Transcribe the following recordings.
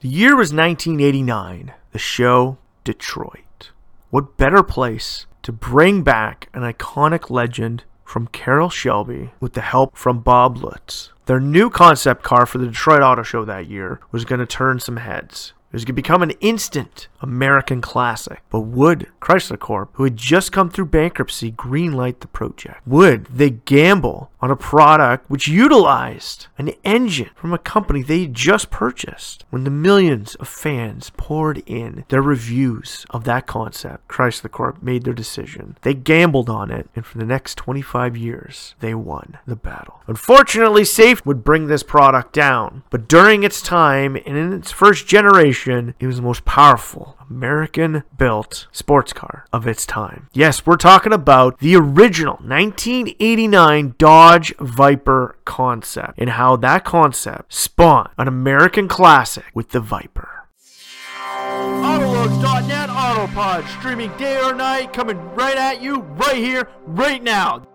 The year was 1989. The show, Detroit. What better place to bring back an iconic legend from Carroll Shelby with the help from Bob Lutz? Their new concept car for the Detroit Auto Show that year was going to turn some heads. It was going to become an instant American classic. But would Chrysler Corp, who had just come through bankruptcy, greenlight the project? Would they gamble on a product which utilized an engine from a company they had just purchased? When the millions of fans poured in their reviews of that concept, Chrysler Corp made their decision. They gambled on it, and for the next 25 years, they won the battle. Unfortunately, Safe would bring this product down, but during its time and in its first generation, it was the most powerful American built sports car of its time. Yes, we're talking about the original 1989 Dodge Viper concept and how that concept spawned an American classic with the Viper. Autoloads.net Autopod streaming day or night, coming right at you right here, right now.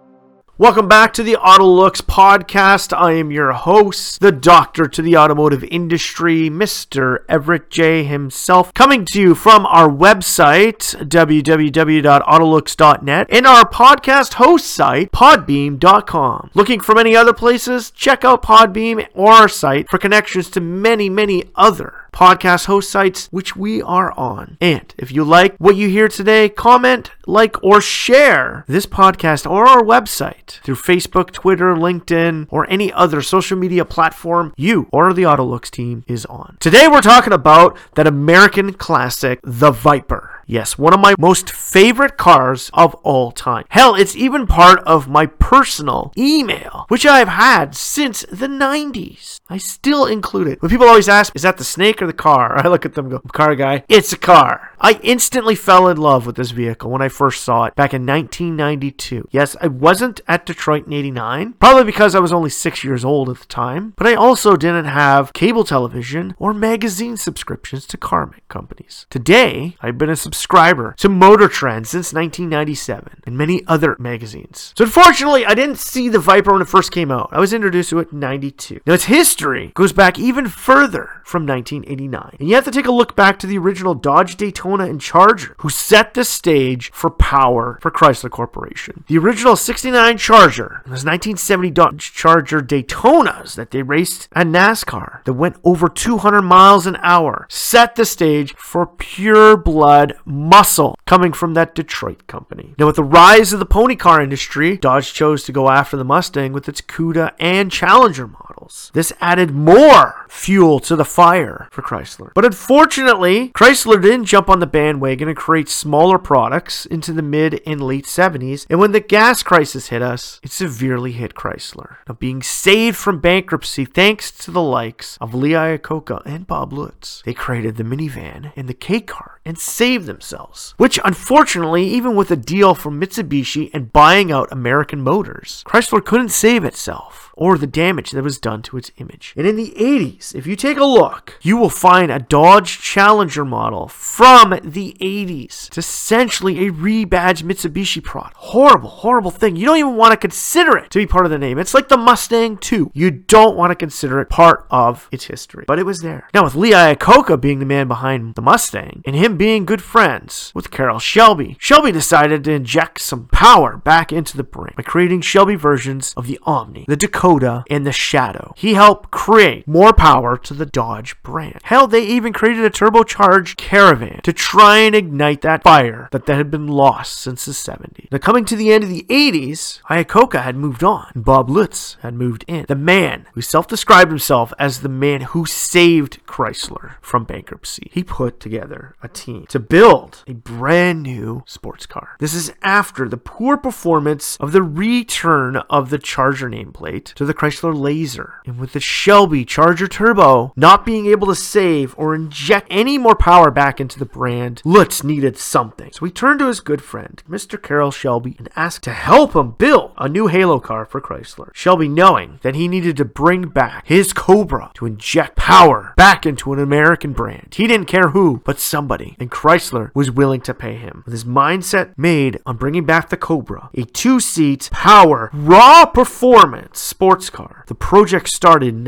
Welcome back to the Autolooks podcast. I am your host, the doctor to the automotive industry, Mr. Everett J himself, coming to you from our website, www.autolooks.net, and our podcast host site, podbean.com. Looking for many other places? Check out Podbean or our site for connections to many, many other podcast host sites which we are on. And if you like what you hear today, comment, like, or share this podcast or our website through Facebook, Twitter, LinkedIn, or any other social media platform you or the Autolooks team is on. Today we're talking about that American classic, the Viper. Yes, one of my most favorite cars of all time. Hell, it's even part of my personal email, which I've had since the 90s. I still include it. When people always ask, is that the snake or the car? I look at them go, car guy, it's a car. I instantly fell in love with this vehicle when I first saw it back in 1992. Yes, I wasn't at Detroit in 89, probably because I was only six years old at the time, but I also didn't have cable television or magazine subscriptions to car companies. Today, I've been a subscriber to Motor Trend since 1997 and many other magazines. So unfortunately, I didn't see the Viper when it first came out. I was introduced to it in 92. Now its history goes back even further from 1989. And you have to take a look back to the original Dodge Daytona and Charger, who set the stage for power for Chrysler Corporation. The original 69 Charger was 1970 Dodge Charger Daytonas that they raced at NASCAR that went over 200 miles an hour, set the stage for pure blood muscle coming from that Detroit company. Now, with the rise of the pony car industry, Dodge chose to go after the Mustang with its CUDA and Challenger models. This added more fuel to the fire for Chrysler. But unfortunately, Chrysler didn't jump on the bandwagon and create smaller products into the mid and late 70s, and when the gas crisis hit us, it severely hit Chrysler. Now, being saved from bankruptcy thanks to the likes of Lee Iacocca and Bob Lutz, they created the minivan and the K car and saved themselves. Which, unfortunately, even with a deal from Mitsubishi and buying out American Motors, Chrysler couldn't save itself or the damage that was done to its image. And in the 80s, if you take a look, you will find a Dodge Challenger model from the 80s. It's essentially a rebadged Mitsubishi product. Horrible, horrible thing. You don't even want to consider it to be part of the name. It's like the Mustang 2. You don't want to consider it part of its history, but it was there. Now, with Lee Iacocca being the man behind the Mustang and him being good friends with Carroll Shelby, Shelby decided to inject some power back into the brain by creating Shelby versions of the Omni, the Dakota and the Shadow. He helped create more power to the Dodge brand. Hell, they even created a turbocharged Caravan to try and ignite that fire that, that had been lost since the 70s. Now, coming to the end of the 80s, Iacocca had moved on, and Bob Lutz had moved in. The man who self described himself as the man who saved Chrysler from bankruptcy. He put together a team to build a brand new sports car. This is after the poor performance of the return of the Charger nameplate to the Chrysler Laser. And with the Shelby Charger Turbo not being able to save or inject any more power back into the brand, Lutz needed something. So he turned to his good friend, Mr. Carroll Shelby, and asked to help him build a new Halo car for Chrysler. Shelby, knowing that he needed to bring back his Cobra to inject power back into an American brand. He didn't care who, but somebody, and Chrysler was willing to pay him. With his mindset made on bringing back the Cobra, a two seat, power, raw performance sports car, the project started in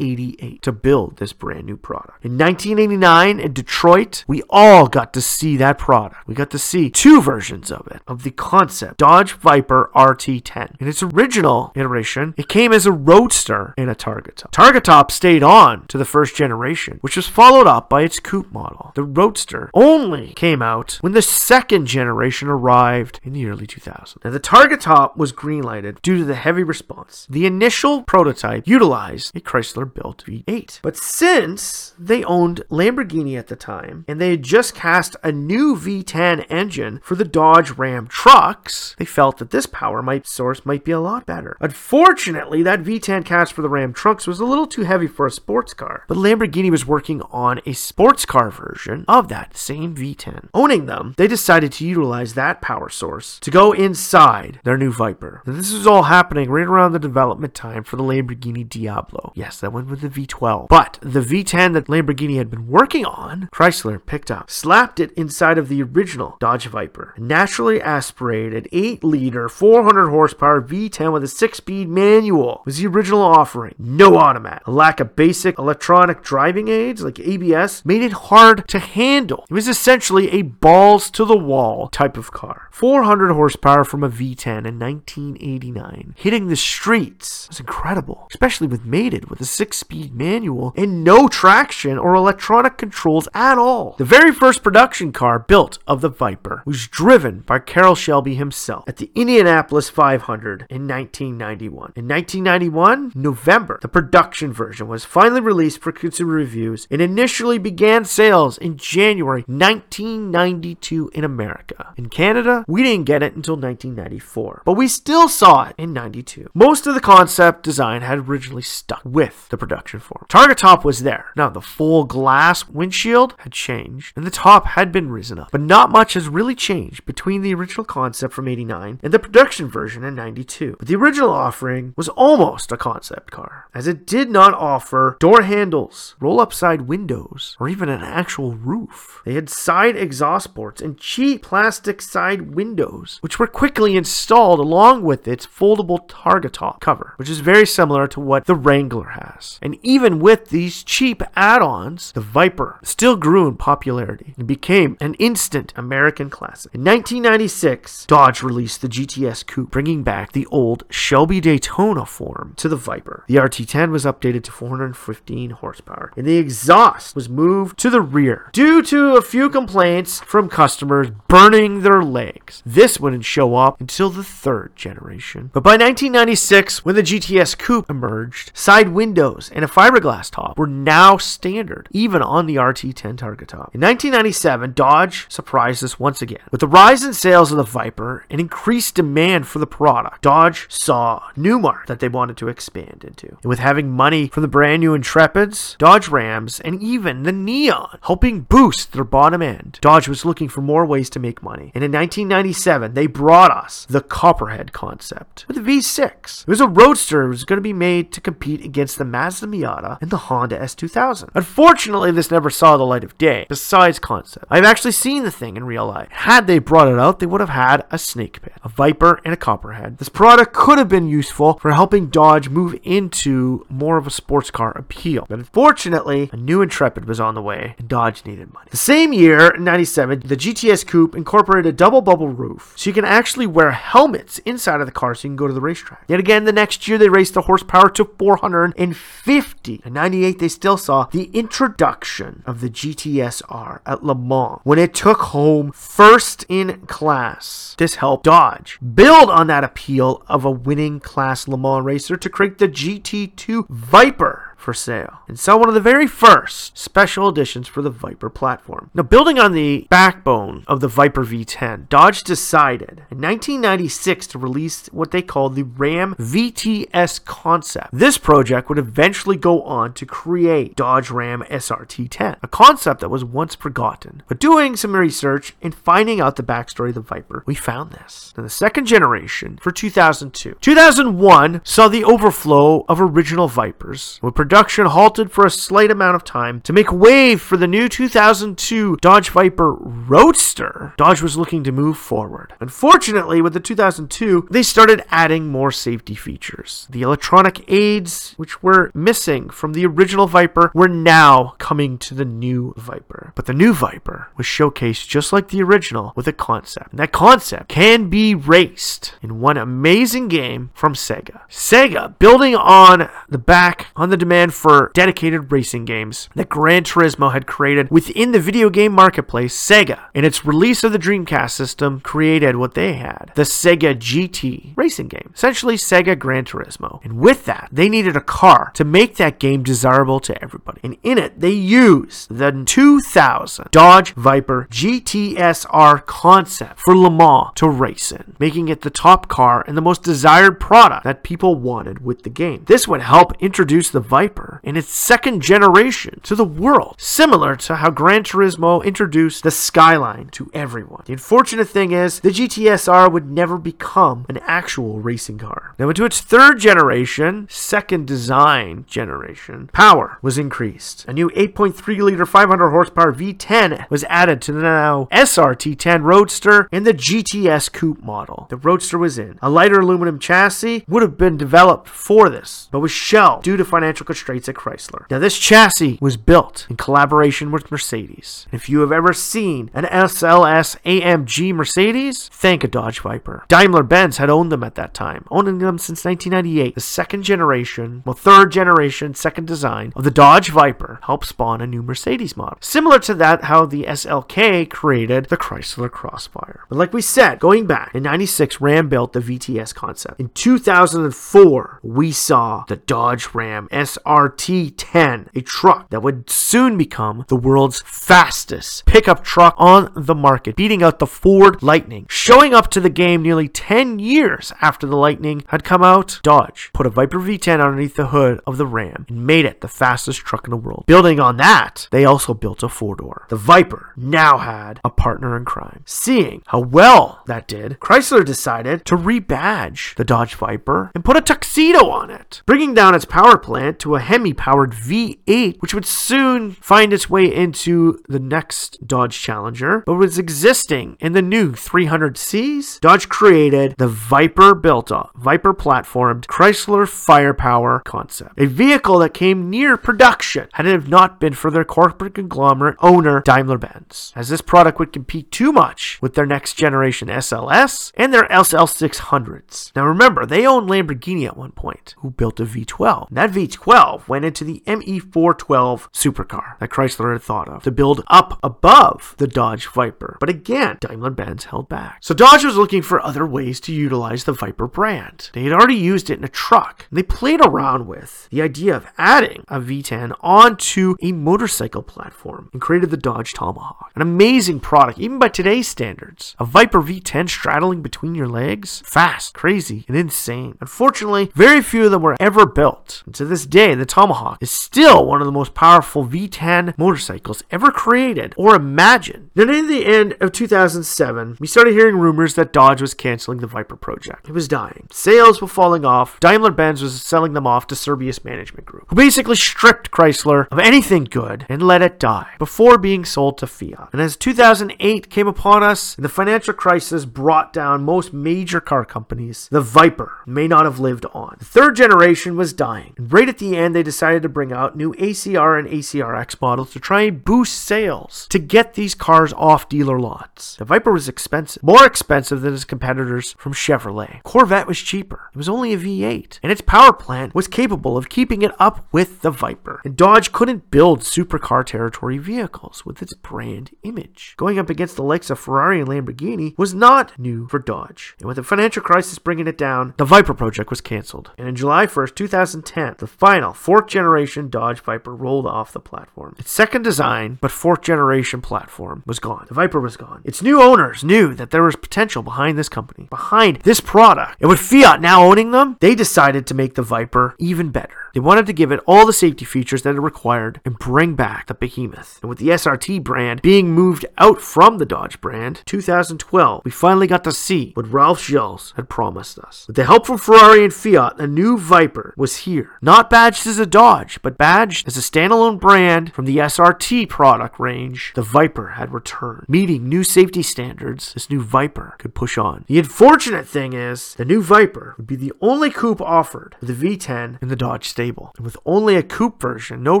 1988 to build this brand new product. In 1989 in Detroit, we all got to see that product. We got to see two versions of it, of the concept Dodge Viper RT10. In its original iteration, it came as a roadster and a targa top. Targa top stayed on to the first generation, which was followed up by its coupe model. The roadster only came out when the second generation arrived in the early 2000s. Now, the targa top was greenlighted due to the heavy response. The initial prototype utilized a Chrysler built V8. But since they owned Lamborghini at the time and they had just cast a new V10 engine for the Dodge Ram trucks, they felt that this power might source might be a lot better. Unfortunately, that V10 cast for the Ram trucks was a little too heavy for a sports car, but Lamborghini was working on a sports car version of that same V10. Owning them, they decided to utilize that power source to go inside their new Viper. And this is all happening right around the development time for the Lamborghini Diablo. Yes, that went with the V12. But the V10 that Lamborghini had been working on, Chrysler picked up, slapped it inside of the original Dodge Viper. Naturally aspirated 8 liter, 400 horsepower V10 with a 6 speed manual was the original offering. No automatic. A lack of basic electronic driving aids like ABS made it hard to handle. It was essentially a balls to the wall type of car. 400 horsepower from a V10 in 1989. Hitting the streets was incredible, especially with mated with a 6 speed manual and no traction or electronic controls at all. The very first production car built of the Viper was driven by Carroll Shelby himself at the Indianapolis 500 in 1991. In 1991, November, the production version was finally released for consumer reviews and initially began sales in January 1992 in America. In Canada, we didn't get it until 1994, but we still saw it in 92. Most of the concept design had originally stuck with the production form. Targa top was there. Now, the full glass windshield had changed and the top had been risen up, but not much has really changed between the original concept from 89 and the production version in 92. But the original offering was almost a concept car, as it did not offer door handles, roll up side windows, or even an actual roof. They had side exhaust ports and cheap plastic side windows, which were quickly installed along with its foldable targa top cover, which is very similar to what the Wrangler has. And even with these cheap add ons, the Viper still grew in popularity and became an instant American classic. In 1996, Dodge released the GTS Coupe, bringing back the old Shelby Daytona form to the Viper. The RT10 was updated to 415 horsepower, and the exhaust was moved to the rear due to a few complaints from customers burning their legs. This wouldn't show up until the third generation. But by 1996, when the GTS Coupe emerged, side windows and a fiberglass top were now standard, even on the RT10 targa top. In 1997, Dodge surprised us once again. With the rise in sales of the Viper and increased demand for the product, Dodge saw new market that they wanted to expand into. And with having money from the brand new Intrepids, Dodge Rams, and even the Neon helping boost their bottom end, Dodge was looking for more ways to make money. And in 1997, they brought us the Copperhead concept with a V6. It was a roadster that was going to be made to compete against the Mazda Miata and the Honda S2000. Unfortunately, this never saw the light of day, besides concept. I've actually seen the thing in real life. Had they brought it out, they would have had a snake pit, a Viper, and a Copperhead. This product could have been useful for helping Dodge move into more of a sports car appeal. But unfortunately, a new Intrepid was on the way, and Dodge needed money. The same year, in 97, the GTS Coupe incorporated a double bubble roof, so you can actually wear helmets inside of the car so you can go to the racetrack. Yet again, the next year they raised the horsepower to 450. In 98, they still saw the introduction of the GTSR at Le Mans when it took home first in class. This helped Dodge build on that appeal of a winning class Le Mans racer to create the GT2 Viper for sale and sell one of the very first special editions for the Viper platform. Now, building on the backbone of the Viper V10, Dodge decided in 1996 to release what they called the Ram VTS concept. This project would eventually go on to create Dodge Ram SRT10, a concept that was once forgotten. But doing some research and finding out the backstory of the Viper, we found this. Now, the second generation for 2002. 2001 saw the overflow of original Vipers with production halted for a slight amount of time to make way for the new 2002 Dodge Viper Roadster. Dodge was looking to move forward. Unfortunately, with the 2002, they started adding more safety features. The electronic aids, which were missing from the original Viper, were now coming to the new Viper. But the new Viper was showcased just like the original with a concept. And that concept can be raced in one amazing game from Sega. Sega, building on the back on the demand for dedicated racing games that Gran Turismo had created within the video game marketplace, Sega, in its release of the Dreamcast system, created what they had the Sega GT racing game, essentially Sega Gran Turismo. And with that, they needed a car to make that game desirable to everybody. And in it, they used the 2000 Dodge Viper GTSR concept for Le Mans to race in, making it the top car and the most desired product that people wanted with the game. This would help introduce the Viper in its second generation to the world, similar to how Gran Turismo introduced the Skyline to everyone. The unfortunate thing is, the GTSR would never become an actual racing car. Now, into its third generation, second design generation, power was increased. A new 8.3 liter 500 horsepower V10 was added to the now SRT10 Roadster and the GTS Coupe model. The Roadster was in. A lighter aluminum chassis would have been developed for this, but was shelved due to financial constraints at Chrysler. Now, this chassis was built in collaboration with Mercedes. If you have ever seen an SLS AMG Mercedes, thank a Dodge Viper. Daimler Benz had owned them at that time, owning them since 1998. The second generation, well, third generation, second design of the Dodge Viper helped spawn a new Mercedes model. Similar to that, how the SLK created the Chrysler Crossfire. But like we said, going back, in 96, Ram built the VTS concept. In 2004, we saw the Dodge Ram SRT 10, a truck that would soon become the world's fastest pickup truck on the market, beating out the Ford Lightning. Showing up to the game nearly 10 years after the Lightning had come out, Dodge put a Viper V10 underneath the hood of the Ram and made it the fastest truck in the world. Building on that, they also built a four door. The Viper now had a partner in crime. Seeing how well that did, Chrysler decided to rebadge the Dodge Viper and put a tuxedo on it, bringing down its power plant to a Hemi powered V8, which would soon find its way into the next Dodge Challenger, but was existing in the new 300Cs. Dodge created the Viper built up, Viper platformed Chrysler Firepower concept, a vehicle that came near production had it not been for their corporate conglomerate owner Daimler Benz, as this product would compete too much with their next generation SLS and their SL600s. Now remember, they owned Lamborghini at one point, who built a V12. And that V12 went into the ME412 supercar that Chrysler had thought of to build up above the Dodge Viper. But again, Daimler Benz held back. So Dodge was looking for other ways to utilize the Viper brand. They had already used it in a truck. They played around with the idea of adding a V10 onto a motorcycle platform and created the Dodge Tomahawk. An amazing product, even by today's standards. A Viper V10 straddling between your legs? Fast, crazy, and insane. Unfortunately, very few of them were ever built. And to this day, the Tomahawk is still one of the most powerful V10 motorcycles ever created or imagined. Then in the end of 2007, we started hearing rumors that Dodge was canceling the Viper project. It was dying. Sales were falling off. Daimler Benz was selling them off to Cerberus Management Group, who basically stripped Chrysler of anything good and let it die before being sold to Fiat. And as 2008 came upon us and the financial crisis brought down most major car companies, the Viper may not have lived on. The third generation was dying. And right at the end, they decided to bring out new ACR and ACRX models to try and boost sales to get these cars off dealer lots. The Viper was expensive, more expensive than its competitors from Chevrolet. Corvette was cheaper. It was only a V8, and its power plant was capable of keeping it up with the Viper. And Dodge couldn't build supercar territory vehicles with its brand image. Going up against the likes of Ferrari and Lamborghini was not new for Dodge. And with the financial crisis bringing it down, the Viper project was canceled. And in July 1st, 2010, the final fourth generation Dodge Viper rolled off the platform. Its second design, but fourth generation platform was gone. The Viper was gone. Its new owners knew that there was potential behind this company, behind this product. And with Fiat now owning them, they decided to make the Viper even better. They wanted to give it all the safety features that it required and bring back the behemoth. And with the SRT brand being moved out from the Dodge brand, 2012, we finally got to see what Ralph Gilles had promised us. With the help from Ferrari and Fiat, a new Viper was here. Not badged as a Dodge, but badged as a standalone brand from the SRT product range. The Viper had returned. Meeting new safety standards, this new Viper could push on. The unfortunate thing is, the new Viper would be the only coupe offered with the V10 in the Dodge stable. And with only a coupe version, no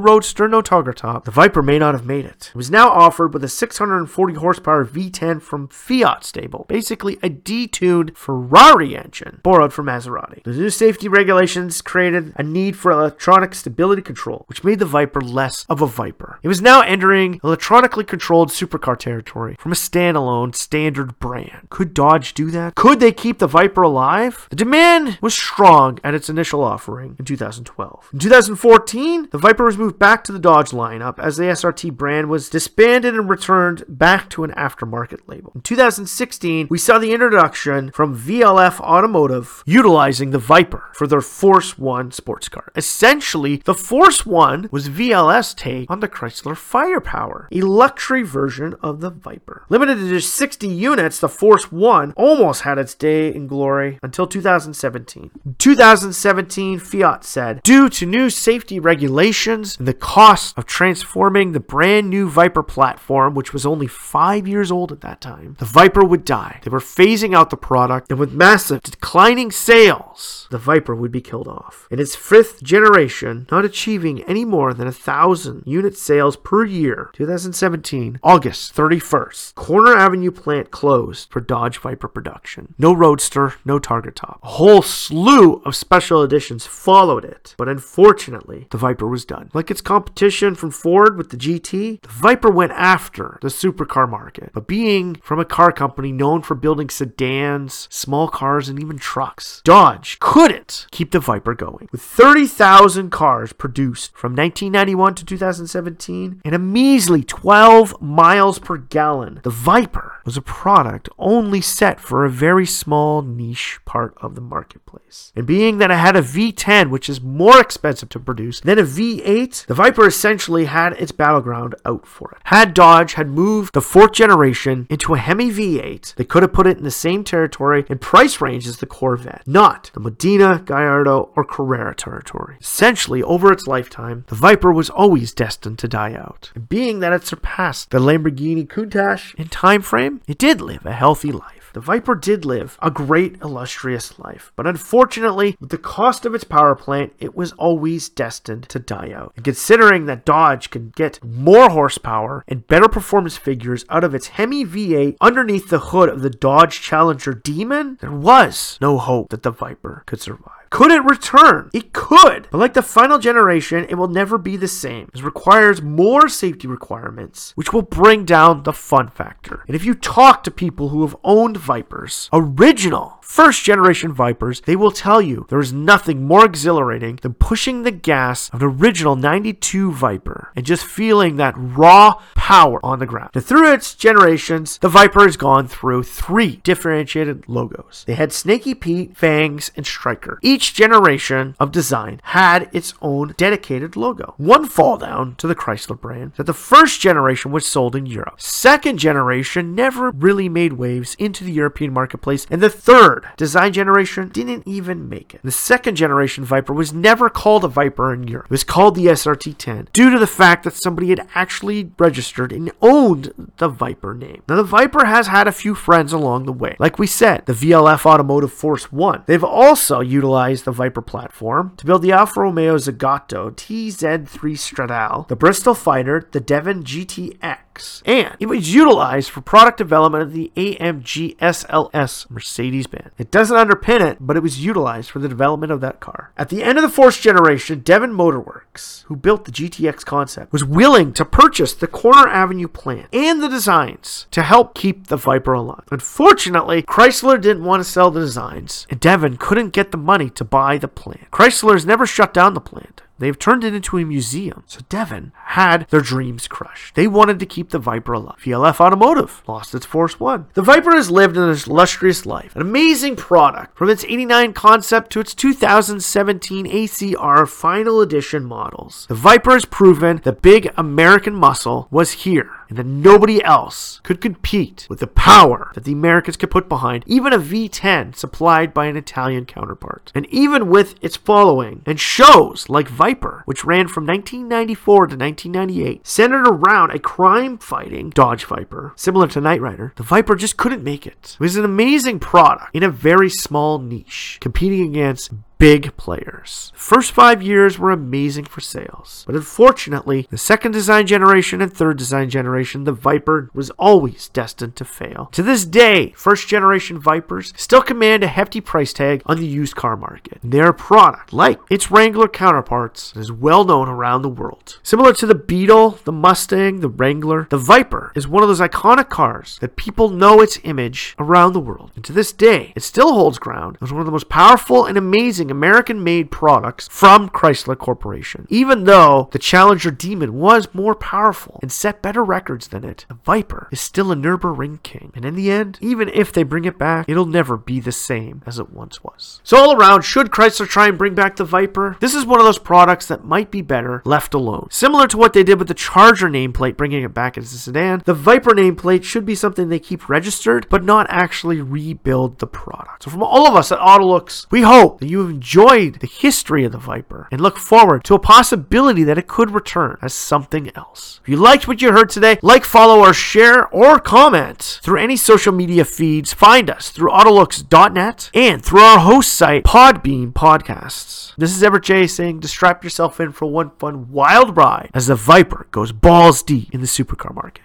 roadster, no targa top, the Viper may not have made it. It was now offered with a 640 horsepower V10 from Fiat stable, basically a detuned Ferrari engine borrowed from Maserati. The new safety regulations created a need for electronic stability control, which made the Viper less of a Viper. It was now entering electronically controlled supercar territory from a standalone standard brand. Could Dodge do that? Could they keep the Viper alive? The demand was strong at its initial offering in 2012. In 2014, the Viper was moved back to the Dodge lineup as the SRT brand was disbanded and returned back to an aftermarket label. In 2016, we saw the introduction from VLF Automotive utilizing the Viper for their Force One sports car. Essentially, the Force One was VLS take on the Chrysler Firepower, a luxury version of the Viper. Limited to just 60 units, the Force One almost had its day in glory until 2017. In 2017, Fiat said, due to new safety regulations and the cost of transforming the brand new Viper platform, which was only five years old at that time, the Viper would die. They were phasing out the product, and with massive declining sales, the Viper would be killed off. In its fifth generation, not achieving any more than a thousand unit sales per year, 2017, August 31st, Conner Avenue plant closed for Dodge Viper production. No Roadster, no Targa Top. A whole slew of special editions followed it, but unfortunately, the Viper was done. Like its competition from Ford with the GT, the Viper went after the supercar market, but being from a car company known for building sedans, small cars, and even trucks, Dodge couldn't keep the Viper going. With 30,000 cars produced from 1991 to 2017 and a measly 12 miles per gallon, the Viper was a product only set for a very small niche part of the marketplace. And being that it had a V10, which is more expensive to produce than a V8, the Viper essentially had its battleground out for it. Had Dodge had moved the fourth generation into a Hemi V8, they could have put it in the same territory and price range as the Corvette, not the Medina, Gallardo, or Carrera territory. Essentially, over its lifetime, the Viper was always destined to die out. And being that it surpassed the Lamborghini Countach in time frame, it did live a healthy life. The Viper did live a great, illustrious life, but unfortunately, with the cost of its power plant, it was always destined to die out. And considering that Dodge could get more horsepower and better performance figures out of its Hemi V8 underneath the hood of the Dodge Challenger Demon, there was no hope that the Viper could survive. Could it return? It could. But like the final generation, it will never be the same. It requires more safety requirements, which will bring down the fun factor. And if you talk to people who have owned Vipers, original first generation Vipers, they will tell you there is nothing more exhilarating than pushing the gas of an original 92 Viper and just feeling that raw power on the ground. And through its generations, the Viper has gone through three differentiated logos. They had Sneaky Pete, Fangs, and Stryker. Each generation of design had its own dedicated logo. One fall down to the Chrysler brand that the first generation was sold in Europe. Second generation never really made waves into the European marketplace, and the third design generation didn't even make it. The second generation Viper was never called a Viper in Europe. It was called the SRT 10 due to the fact that somebody had actually registered and owned the Viper name. Now, the Viper has had a few friends along the way. Like we said, the VLF Automotive Force 1. They've also utilized the Viper platform to build the Alfa Romeo Zagato TZ3 Stradale, the Bristol Fighter, the Devon GTX, and it was utilized for product development of the AMG SLS Mercedes Benz. It doesn't underpin it, but it was utilized for the development of that car. At the end of the fourth generation, Devon Motorworks, who built the GTX concept, was willing to purchase the Conner Avenue plant and the designs to help keep the Viper alive. Unfortunately, Chrysler didn't want to sell the designs, and Devon couldn't get the money to buy the plant. Chrysler has never shut down the plant. They've turned it into a museum. So Devon had their dreams crushed. They wanted to keep the Viper alive. VLF Automotive lost its Force One. The Viper has lived an illustrious life, an amazing product from its 89 concept to its 2017 ACR final edition models. The Viper has proven that big American muscle was here and that nobody else could compete with the power that the Americans could put behind even a V10 supplied by an Italian counterpart. And even with its following and shows like Viper, which ran from 1994 to 1998, centered around a crime fighting Dodge Viper, similar to Knight Rider, the Viper just couldn't make it. It was an amazing product in a very small niche, competing against big players. The first five years were amazing for sales, but unfortunately, the second design generation and third design generation, the Viper was always destined to fail. To this day, first generation Vipers still command a hefty price tag on the used car market. Their product, like its Wrangler counterparts, is well known around the world. Similar to the Beetle, the Mustang, the Wrangler, the Viper is one of those iconic cars that people know its image around the world. And to this day, it still holds ground as one of the most powerful and amazing American made products from Chrysler Corporation. Even though the Challenger Demon was more powerful and set better records than it, the Viper is still a Nürburgring king. And in the end, even if they bring it back, it'll never be the same as it once was. So, all around, should Chrysler try and bring back the Viper? This is one of those products that might be better left alone. Similar to what they did with the Charger nameplate, bringing it back as a sedan, the Viper nameplate should be something they keep registered, but not actually rebuild the product. So, from all of us at Autolux, we hope that you have enjoyed the history of the Viper and look forward to a possibility that it could return as something else. If you liked what you heard today, like, follow, or share, or comment through any social media feeds. Find us through Autolux.net and through our host site, Podbean Podcasts. This is Everett J saying to strap yourself in for one fun wild ride as the Viper goes balls deep in the supercar market.